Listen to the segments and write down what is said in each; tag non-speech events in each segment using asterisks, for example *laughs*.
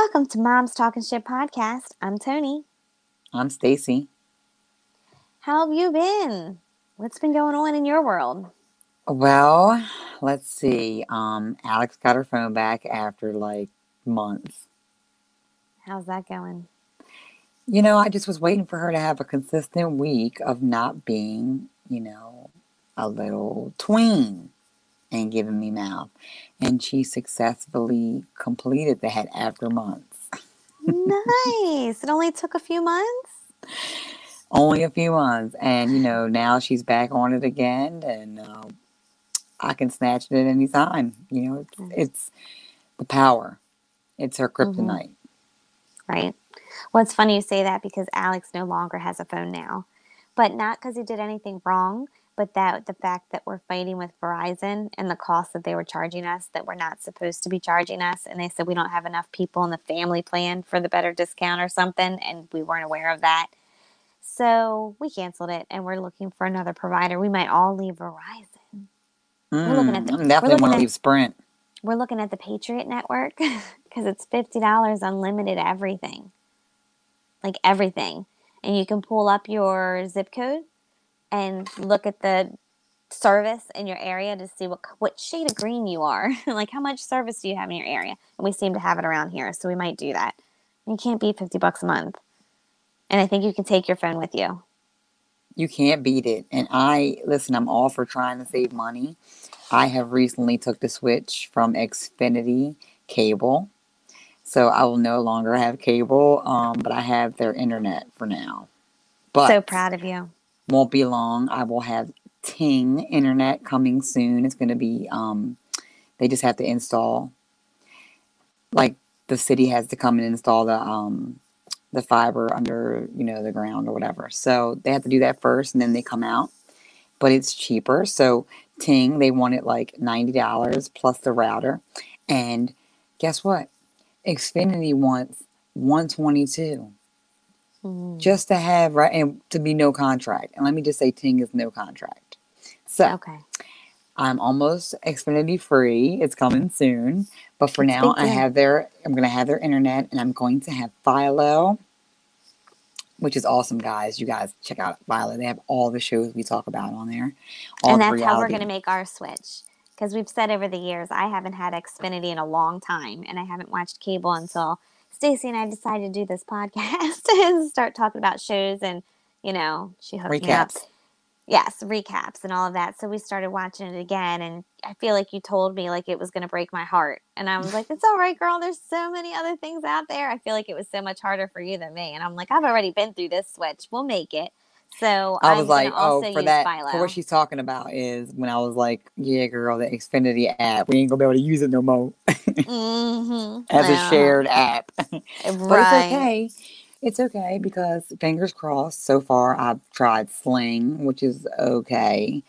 Welcome to Mom's Talking Shit podcast. I'm Tony. I'm Stacy. How have you been? What's been going on in your world? Well, let's see. Um, Alex got her phone back after like months. How's that going? You know, I just was waiting for her to have a consistent week of not being, you know, a little tween and giving me mouth. And she successfully completed that after months. nice. It only took a few months? Only a few months. And, you know, now she's back on it again. And uh, I can snatch it at any time. You know, it's, it's the power, it's her mm-hmm. kryptonite. Mm-hmm. Right. Well, it's funny you say that because Alex no longer has a phone now, but not because he did anything wrong, but that the fact that we're fighting with Verizon and the cost that they were charging us that we're not supposed to be charging us, and they said we don't have enough people in the family plan for the better discount or something, and we weren't aware of that. So we canceled it, and we're looking for another provider. We might all leave Verizon. Mm, we're looking at the, I'm definitely want to leave Sprint. We're looking at the Patriot Network *laughs* because it's fifty dollars unlimited everything like everything. And you can pull up your zip code and look at the service in your area to see what what shade of green you are. *laughs* like how much service do you have in your area? And we seem to have it around here, so we might do that. You can't beat 50 bucks a month. And I think you can take your phone with you. You can't beat it. And I listen, I'm all for trying to save money. I have recently took the switch from Xfinity cable so I will no longer have cable, um, but I have their internet for now. But so proud of you. Won't be long. I will have Ting internet coming soon. It's going to be, um, they just have to install, like the city has to come and install the, um, the fiber under, you know, the ground or whatever. So they have to do that first and then they come out. But it's cheaper. So Ting, they want it like $90 plus the router. And guess what? Xfinity wants 122 mm. just to have right and to be no contract. And let me just say, Ting is no contract. So okay. I'm almost Xfinity free. It's coming soon, but for now, I have their. I'm going to have their internet, and I'm going to have Philo, which is awesome, guys. You guys check out Philo. They have all the shows we talk about on there. and that's how we're going to make our switch because we've said over the years I haven't had Xfinity in a long time, and I haven't watched cable until Stacy and I decided to do this podcast *laughs* and start talking about shows, and you know, she hooked recaps. me up. Yes, recaps and all of that. So we started watching it again, and I feel like you told me like it was going to break my heart, and I was like, "It's all right, girl. There's so many other things out there." I feel like it was so much harder for you than me, and I'm like, "I've already been through this switch. We'll make it." So I was I'm like, oh, for that, Philo. for what she's talking about is when I was like, yeah, girl, the Xfinity app, we ain't gonna be able to use it no more mm-hmm. *laughs* as a shared app. *laughs* but it's okay. It's okay because fingers crossed. So far, I've tried Sling, which is okay.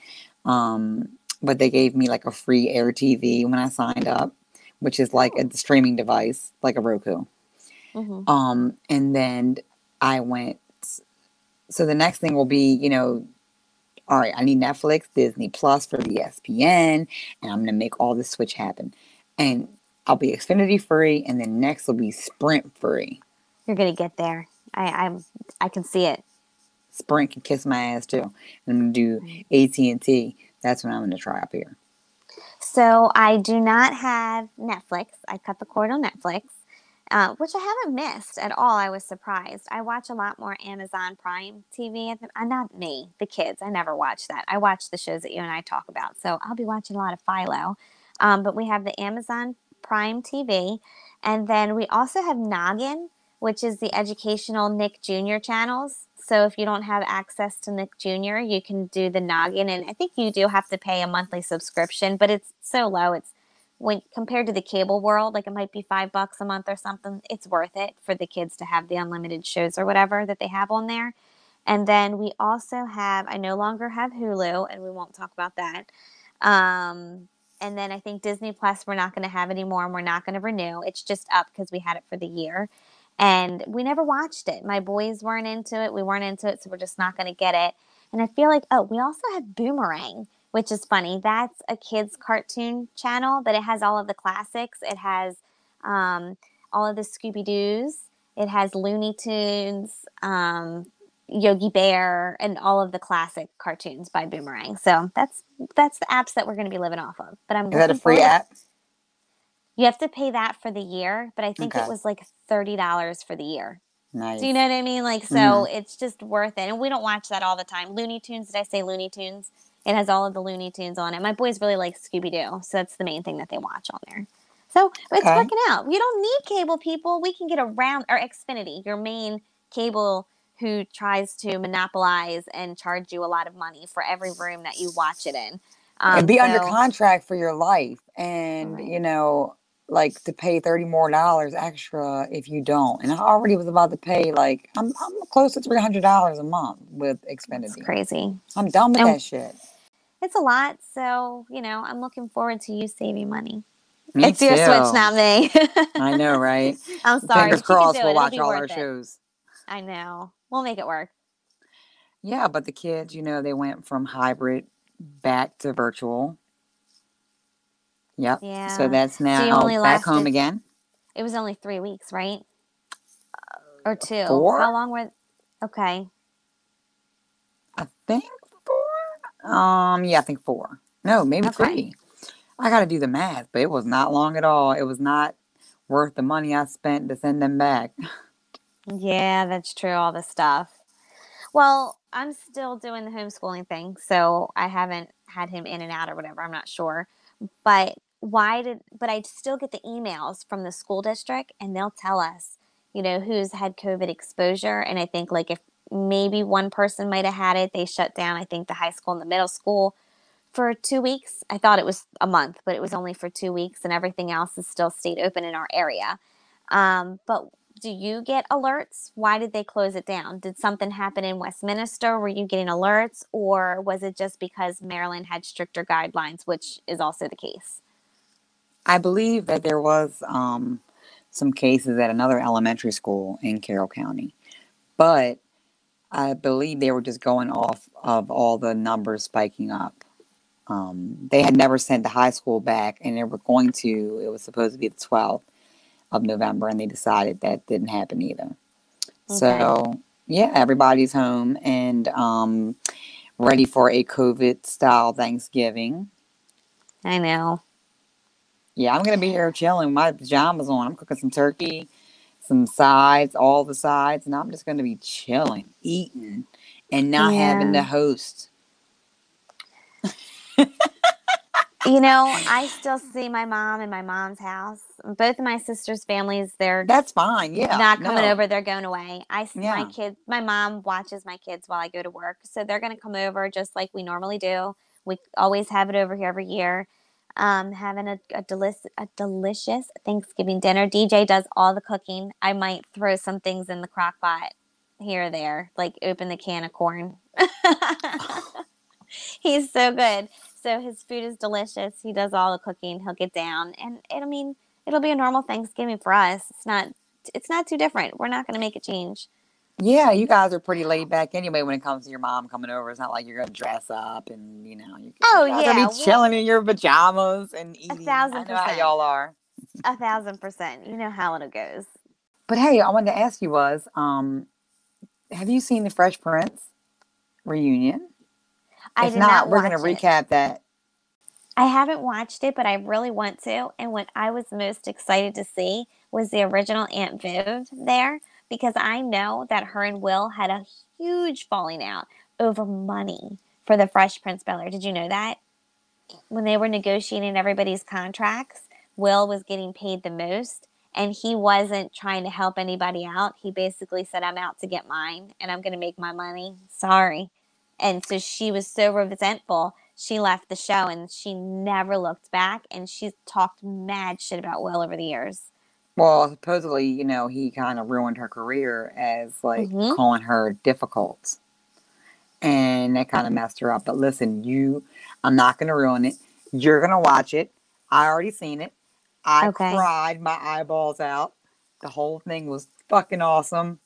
Um, but they gave me like a free Air TV when I signed up, which is like a streaming device, like a Roku. Mm-hmm. Um, and then I went so the next thing will be, you know, all right, I need Netflix, Disney Plus for the ESPN, and I'm gonna make all this switch happen. And I'll be Xfinity free, and then next will be Sprint free. You're gonna get there. I I'm I can see it. Sprint can kiss my ass too. I'm gonna do mm-hmm. AT and T. That's what I'm gonna try up here. So I do not have Netflix. I cut the cord on Netflix uh, which I haven't missed at all. I was surprised. I watch a lot more Amazon Prime TV. Uh, not me, the kids. I never watch that. I watch the shows that you and I talk about. So I'll be watching a lot of Philo. Um, but we have the Amazon Prime TV. And then we also have Noggin, which is the educational Nick Jr. channels. So if you don't have access to Nick Jr., you can do the Noggin. And I think you do have to pay a monthly subscription, but it's so low. It's when compared to the cable world, like it might be five bucks a month or something, it's worth it for the kids to have the unlimited shows or whatever that they have on there. And then we also have, I no longer have Hulu, and we won't talk about that. Um, and then I think Disney Plus, we're not going to have anymore and we're not going to renew. It's just up because we had it for the year. And we never watched it. My boys weren't into it. We weren't into it. So we're just not going to get it. And I feel like, oh, we also have Boomerang which is funny. That's a kids cartoon channel, but it has all of the classics. It has um, all of the Scooby Doo's. It has Looney Tunes, um, Yogi Bear, and all of the classic cartoons by Boomerang. So that's that's the apps that we're going to be living off of. But I'm Is that a free app? You have to pay that for the year, but I think Okay. it was like thirty dollars for the year. Nice. Do you know what I mean? Like, so Mhm. it's just worth it. And we don't watch that all the time. Looney Tunes, did I say Looney Tunes? It has all of the Looney Tunes on it. My boys really like Scooby Doo, so that's the main thing that they watch on there. So it's Okay. working out. You don't need cable, people. We can get around, or Xfinity, your main cable who tries to monopolize and charge you a lot of money for every room that you watch it in. Um, and be under contract for your life and Right. you know like to pay 30 more dollars extra if you don't and i already was about to pay like i'm, I'm close to 300 dollars a month with It's xfinity crazy. i'm done with And- that shit It's a lot, so you know I'm looking forward to you saving money. Me it's your switch, not me. i know right *laughs* I'm sorry. fingers but you can crossed we'll it. Watch all our it. shows I know. We'll make it work. yeah but the kids you know they went from hybrid back to virtual yep Yeah. so that's now you only back home again It was only three weeks, right? Or two. four? How long were? Okay. I think four. Um, yeah, I think four. No, maybe Okay. three. I got to do the math, but it was not long at all. It was not worth the money I spent to send them back. Yeah, that's true. All the stuff. Well, I'm still doing the homeschooling thing, so I haven't had him in and out or whatever. I'm not sure. But why did? But I still get the emails from the school district, and they'll tell us, you know, who's had COVID exposure. And I think like if maybe one person might have had it, they shut down. I think the high school and the middle school for two weeks. I thought it was a month, but it was only for two weeks, and everything else is still stayed open in our area. Um, but do you get alerts? Why did they close it down? Did something happen in Westminster? Were you getting alerts, or was it just because Maryland had stricter guidelines, which is also the case? I believe that there was um, some cases at another elementary school in Carroll County, but I believe they were just going off of all the numbers spiking up. Um, they had never sent the high school back, and they were going to. It was supposed to be the 12th of November, and they decided that didn't happen either. So, yeah, everybody's home and um, ready for a COVID style Thanksgiving. I know. Yeah, I'm gonna be here chilling with my pajamas on. I'm cooking some turkey, some sides, all the sides, and I'm just gonna be chilling, eating, and not having Yeah. to host. You know, I still see my mom in my mom's house. Both of my sisters' families, they're That's fine. Yeah, not coming no. over. They're going away. I s- my Yeah. kids, my mom watches my kids while I go to work, so they're going to come over just like we normally do. We always have it over here every year. Um, having a, a, delic- a delicious Thanksgiving dinner. DJ does all the cooking. I might throw some things in the crock pot here or there, like open the can of corn. *laughs* He's so good. So his food is delicious. He does all the cooking. He'll get down, and it, I mean, it'll be a normal Thanksgiving for us. It's not. It's not too different. We're not going to make a change. Yeah, you guys are pretty laid back anyway when it comes to your mom coming over. It's not like you're gonna dress up and you know you Oh, yeah, well- be chilling in your pajamas and eating. A thousand I know how percent. y'all are. A thousand percent. You know how it goes. But hey, I wanted to ask you was, um, have you seen the Fresh Prince reunion? I if did not, not we're gonna it. recap that. I haven't watched it, but I really want to. And what I was most excited to see was the original Aunt Viv there because I know that her and Will had a huge falling out over money for the Fresh Prince Bel. Did you know that? When they were negotiating everybody's contracts, Will was getting paid the most and he wasn't trying to help anybody out. He basically said, I'm out to get mine and I'm going to make my money. Sorry. And so she was so resentful. She left the show and she never looked back. And she's talked mad shit about Will over the years. Well, supposedly, you know, he kind of ruined her career as like Mhm. calling her difficult. And that kind of messed her up. But listen, you, I'm not going to ruin it. You're going to watch it. I already seen it. I Okay. cried my eyeballs out. The whole thing was fucking awesome.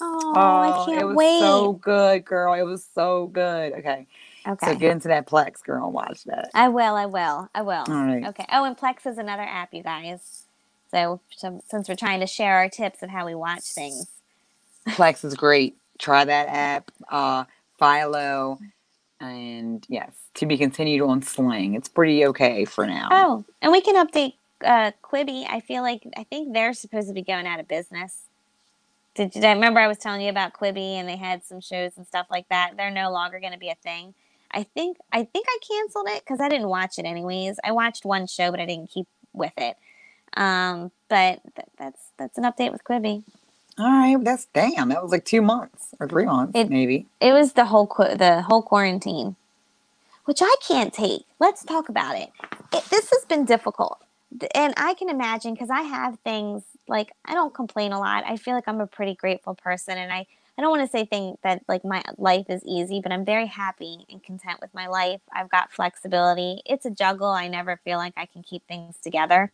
Oh, I can't was wait. so good, girl. It was so good. Okay. okay. So get into that Plex, girl, and watch that. I will. I will. I will. All right. Okay. Oh, and Plex is another app, you guys. So, so since we're trying to share our tips of how we watch things, Plex is great. Try that app. Uh, Philo, and yes, to be continued on Sling. It's pretty okay for now. oh, and we can update uh, Quibi. I feel like I think they're supposed to be going out of business. Did you I remember I was telling you about Quibi and they had some shows and stuff like that? They're no longer going to be a thing. I think I think I canceled it because I didn't watch it anyways. I watched one show, but I didn't keep with it. Um, but th- that's that's an update with Quibi. All right, that's damn. That was like two months or three months, It- maybe. It was the whole qu- the whole quarantine, which I can't take. Let's talk about it. it this has been difficult, and I can imagine because I have things like I don't complain a lot. I feel like I'm a pretty grateful person, and I I don't want to say thing that like my life is easy, but I'm very happy and content with my life. I've got flexibility. It's a juggle. I never feel like I can keep things together,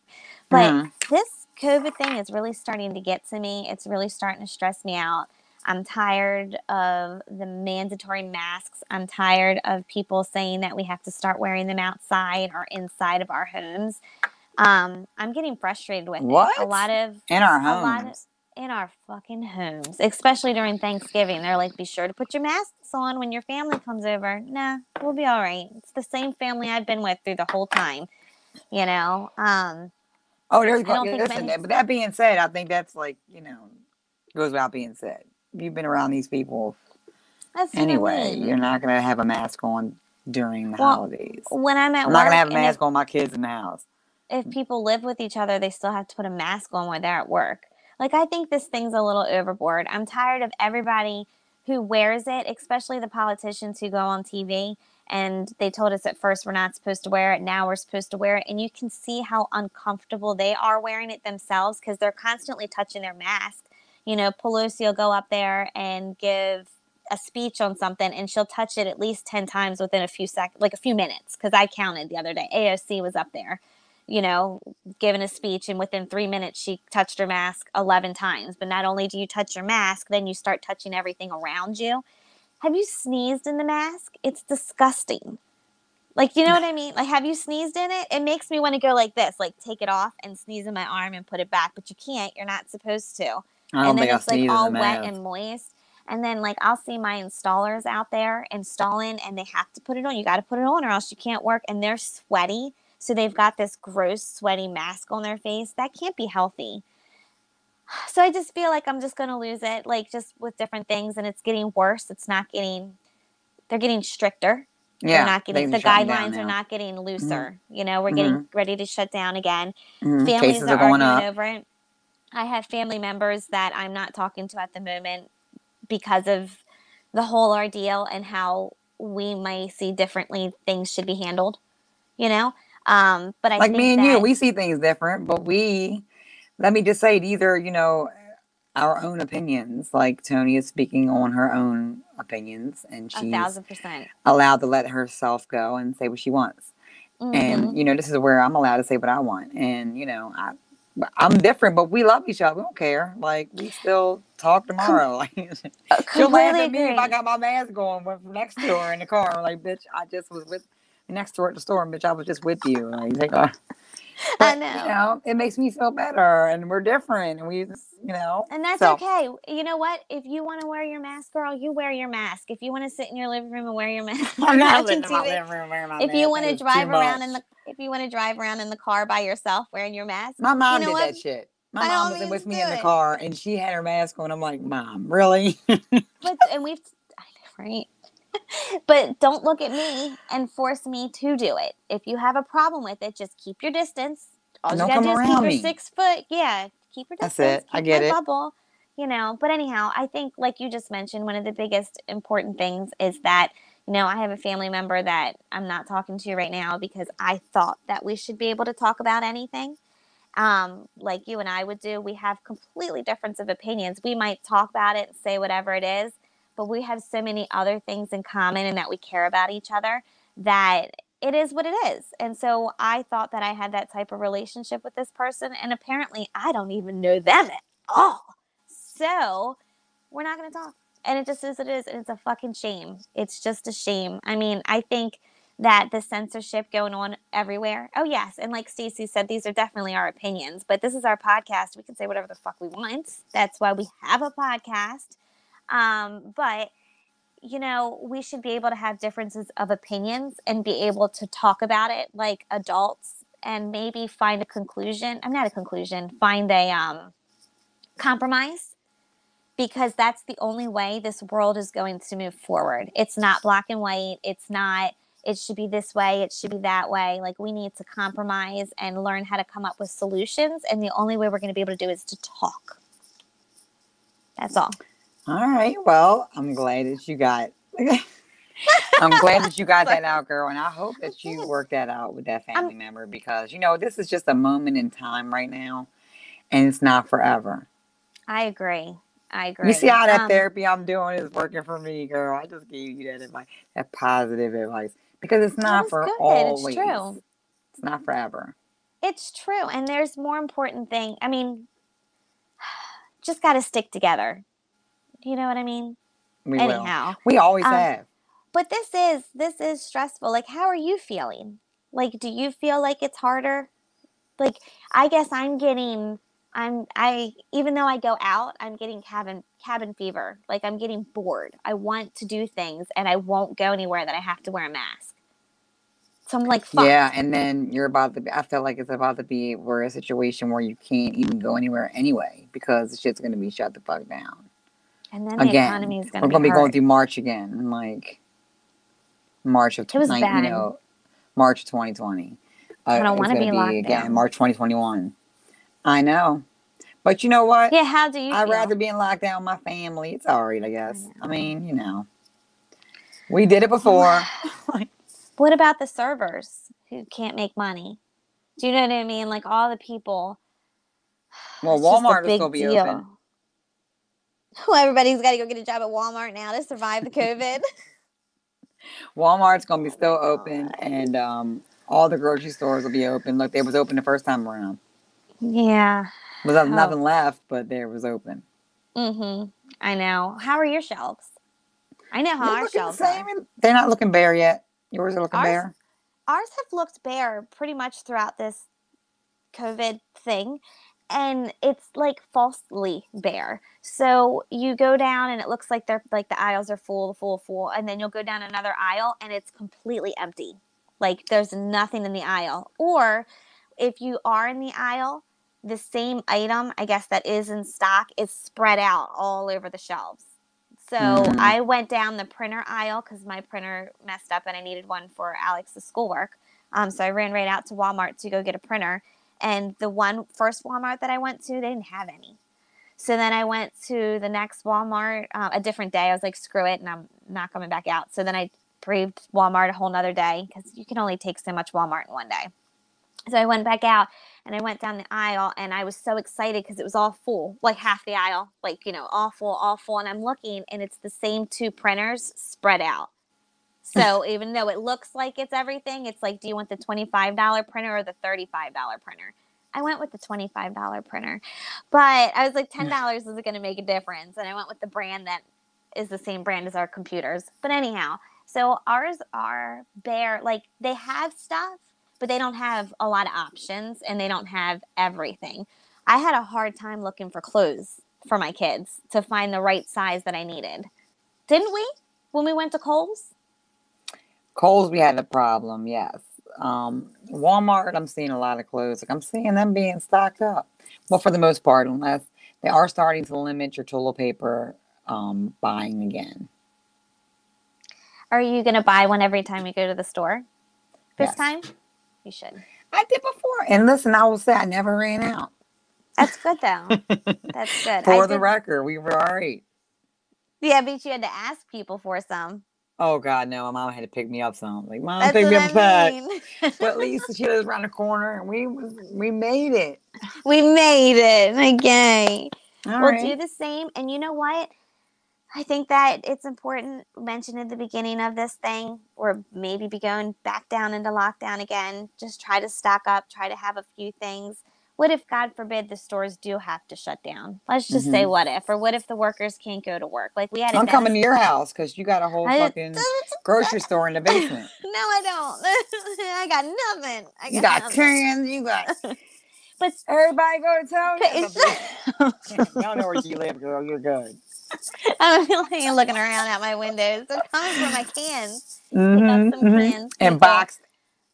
but Mhm. this COVID thing is really starting to get to me. It's really starting to stress me out. I'm tired of the mandatory masks. I'm tired of people saying that we have to start wearing them outside or inside of our homes. Um, I'm getting frustrated with it. A lot of In our a lot of homes. In our fucking homes, especially during Thanksgiving. They're like, be sure to put your masks on when your family comes over. Nah, we'll be all right. It's the same family I've been with through the whole time. You know, um, Oh, there's I think listen. many- But that being said, I think that's like you know goes without being said. You've been around these people that's what I anyway. mean. You're not gonna have a mask on during the Well, holidays. when I'm at I'm work, not gonna have a and if- mask on my kids in the house. if people live with each other, they still have to put a mask on when they're at work. Like, I think this thing's a little overboard. I'm tired of everybody who wears it, especially the politicians who go on TV and they told us at first we're not supposed to wear it. Now we're supposed to wear it. And you can see how uncomfortable they are wearing it themselves because they're constantly touching their mask. You know, Pelosi will go up there and give a speech on something and she'll touch it at least 10 times within a few seconds, like a few minutes. Because I counted the other day. AOC was up there you know, giving a speech, and within three minutes, she touched her mask 11 times. But not only do you touch your mask, then you start touching everything around you. Have you sneezed in the mask? It's disgusting. Like, you know what I mean? Like, have you sneezed in it? It makes me want to go like this, like take it off and sneeze in my arm and put it back, but you can't. You're not supposed to I don't and then it's like all wet and moist. And then like I'll see my installers out there installing and they have to put it on. You got to put it on or else you can't work and they're sweaty. So they've got this gross sweaty mask on their face. That can't be healthy. *sighs* So I just feel like I'm just going to lose it like just with different things and it's getting worse. It's not getting they're getting stricter. yeah, they're not getting the are shutting down guidelines are not getting looser. You know, we're getting ready to shut down again Mhm, families Cases are, going arguing up. over it. I have family members that I'm not talking to at the moment because of the whole ordeal and how we might see differently things should be handled. You know, um, but I like me and that, you, we see things different, but we let me just say these are, you know, our own opinions. Like Tony is speaking on her own opinions and she's a thousand percent. allowed to let herself go and say what she wants. Mhm. And you know, this is where I'm allowed to say what I want. And you know, I I'm different, but we love each other. We don't care. Like we still talk tomorrow. *laughs* Like Uh, she'll laugh at me if. I got my mask on with next to her in the car. Like, bitch, I just was with next door at the store, bitch. I was just with you. Like, a- *laughs* I but, know. You know, it makes me feel better, and we're different, and we, just, you know, And that's so- okay. You know what? If you want to wear your mask, girl, you wear your mask. If you want to sit in your living room and wear your *laughs* mask, *laughs* I'm not in my living room wearing my if you want to That is too drive around in the if you want to drive around in the car by yourself wearing your mask, My mom you know did what? that shit. My mom was with me in the car, and she had her mask on. I'm like, Mom, really? but and we've right but don't look at me and force me to do it if you have a problem with it just keep your distance all you Don't gotta come do is keep around your six foot yeah keep your distance. That's it. I get it. bubble you know but anyhow i think like you just mentioned one of the biggest important things is that you know i have a family member that i'm not talking to right now because i thought that we should be able to talk about anything um, like you and I would do. We have completely difference of opinions. We might talk about it and say whatever it is, but we have so many other things in common and that we care about each other that it is what it is. And so I thought that I had that type of relationship with this person, and apparently I don't even know them at all. So we're not going to talk. And it just is it is. And it's a fucking shame. It's just a shame. I mean, I think that the censorship going on everywhere. Oh yes, and like Stacey said, these are definitely our opinions, but this is our podcast. We can say whatever the fuck we want. That's why we have a podcast. Um, but you know, we should be able to have differences of opinions and be able to talk about it like adults and maybe find a conclusion. I'm not a conclusion, find a um, compromise because that's the only way this world is going to move forward. It's not black and white. It's not, it should be this way, it should be that way. Like, we need to compromise and learn how to come up with solutions. And the only way we're going to be able to do is to talk. That's all. All right. Well, I'm glad that you got. *laughs* I'm glad that you *laughs* got that out, girl, and I hope that you work that out with that family I'm- member because you know this is just a moment in time right now, and it's not forever. I agree. I agree. You see how that Um, therapy I'm doing is working for me, girl. I just gave you that advice, that positive advice, because it's not for good. It's true. It's not forever. It's true. And there's more important thing. I mean, *sighs* just got to stick together. Do you know what I mean? We will. We always Um, have. But this is this is stressful. Like how are you feeling? Like do you feel like it's harder? Like I guess I'm getting I'm I even though I go out, I'm getting cabin cabin fever. Like I'm getting bored. I want to do things and I won't go anywhere that I have to wear a mask. So I'm like, fuck. Yeah, and then you're about to be, I feel like it's about to be we're a situation where you can't even go anywhere anyway because the shit's going to be shut the fuck down. And then the Again, economy is going We're going to be going through March again, like March of It was 20, bad. you know, March 2020. Uh, I don't wanna gonna be locked again down. March 2021. I know. But you know what? Yeah, how do you I'd feel? rather be in lockdown with my family. It's all right, I guess. know. I mean, you know. We did it before. *sighs* *laughs* What about the servers who can't make money? Do you know what I mean? Like all the people. *sighs* well, It's just a Walmart will still be deal. open. *laughs* Well, everybody's got to go get a job at Walmart now to survive the COVID. *laughs* Walmart's gonna be still open, and um, all the grocery stores will be open. Look, they was open the first time around. yeah. Was Oh. nothing left, but there was open. Mm-hmm. I know. How are your shelves? I know how They're our the shelves same. are. They're not looking bare yet. Yours are looking Ours- bare. Ours have looked bare pretty much throughout this COVID thing. And it's like falsely bare. So you go down and it looks like they're like the aisles are full, full, full. And then you'll go down another aisle and it's completely empty. Like there's nothing in the aisle. Or if you are in the aisle, the same item, I guess that is in stock, is spread out all over the shelves. So Mm. I went down the printer aisle because my printer messed up and I needed one for Alex's schoolwork. Um, so I ran right out to Walmart to go get a printer. And the one first Walmart that I went to, they didn't have any. So then I went to the next Walmart uh, a different day. I was like, screw it, and I'm not coming back out. So then I braved Walmart a whole nother day because you can only take so much Walmart in one day. So I went back out and I went down the aisle and I was so excited because it was all full, like half the aisle, like, you know, all full, all full. And I'm looking and it's the same two printers spread out. So even though it looks like it's everything, it's like, do you want the $25 printer or the $35 printer? I went with the $25 printer, but I was like, $10 isn't going to make a difference. And I went with the brand that is the same brand as our computers. But anyhow, so ours are bare, like they have stuff, but they don't have a lot of options and they don't have everything. I had a hard time looking for clothes for my kids to find the right size that I needed. Didn't we? When we went to Kohl's? Kohl's, we had a problem. Yes. Um, Walmart, I'm seeing a lot of clothes. Like I'm seeing them being stocked up. Well, for the most part, unless they are starting to limit your toilet paper um, buying again. Are you going to buy one every time you go to the store this Yes. time? You should. I did before, and listen, I will say I never ran out. That's good though. *laughs* That's good. For I the did- record, we were all right. Yeah, but you had to ask people for some. Oh God, no! My mom had to pick me up some. Like, mom, That's pick me up a pack. I mean. But at least she lives around the corner, and we we made it. *laughs* we made it. Okay. All we'll right. do the same. And you know what? I think that it's important mentioned at the beginning of this thing, or maybe be going back down into lockdown again. Just try to stock up, try to have a few things. What if God forbid the stores do have to shut down? Let's just mm-hmm. say what if, or what if the workers can't go to work? Like we had. I'm coming to your house because you got a whole I, fucking grocery store in the basement. *laughs* no, I don't. *laughs* I got nothing. I got you got cans. You got. *laughs* but everybody go to town. I don't know where you live, girl. You're good. I'm looking around at my windows. I'm coming for my cans. Mm-hmm, mm-hmm. cans. And boxed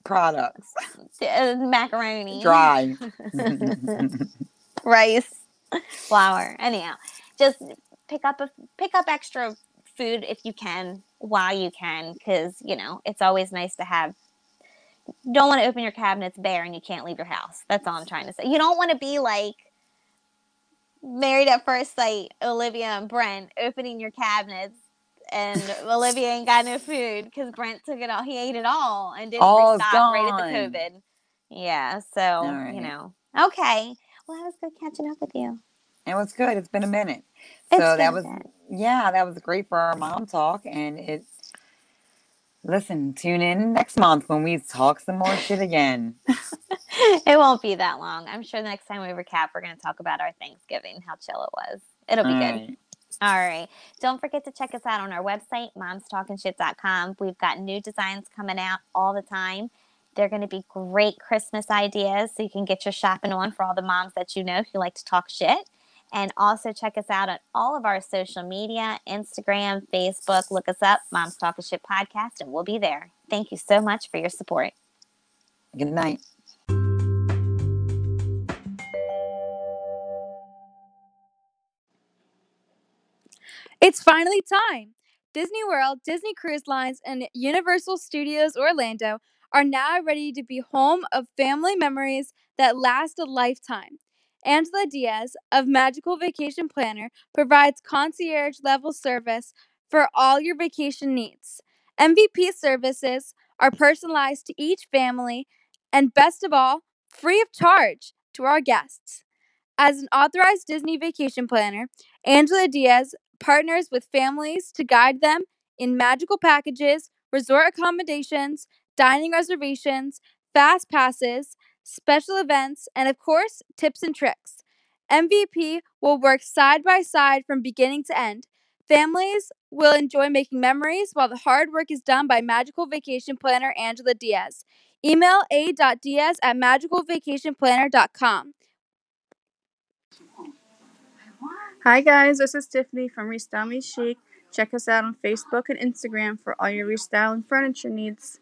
products. Uh, macaroni. Dry. *laughs* *laughs* Rice. Flour. Anyhow, just pick up a pick up extra food if you can while you can because you know it's always nice to have don't want to open your cabinets bare and you can't leave your house that's all i'm trying to say you don't want to be like married at first sight olivia and brent opening your cabinets and *laughs* Olivia ain't got no food because Brent took it all. He ate it all and didn't all restock gone. right at the COVID. Yeah, so right. you know. Okay. Well, that was good catching up with you. It was good. It's been a minute. So that was yeah, that was great for our mom talk, and it. Listen, tune in next month when we talk some more shit again. *laughs* it won't be that long. I'm sure the next time we recap, we're going to talk about our Thanksgiving, how chill it was. It'll be All good. Right. All right. Don't forget to check us out on our website, momstalkingshit.com. We've got new designs coming out all the time. They're going to be great Christmas ideas so you can get your shopping on for all the moms that you know who like to talk shit. And also check us out on all of our social media Instagram, Facebook. Look us up, Moms Talking Shit Podcast, and we'll be there. Thank you so much for your support. Good night. It's finally time! Disney World, Disney Cruise Lines, and Universal Studios Orlando are now ready to be home of family memories that last a lifetime. Angela Diaz of Magical Vacation Planner provides concierge level service for all your vacation needs. MVP services are personalized to each family and, best of all, free of charge to our guests. As an authorized Disney vacation planner, Angela Diaz partners with families to guide them in magical packages, resort accommodations, dining reservations, fast passes, special events, and of course, tips and tricks. MVP will work side by side from beginning to end. Families will enjoy making memories while the hard work is done by Magical Vacation Planner Angela Diaz. Email a.diaz at magicalvacationplanner.com. Hi guys, this is Tiffany from Restyle Me Chic. Check us out on Facebook and Instagram for all your restyling furniture needs.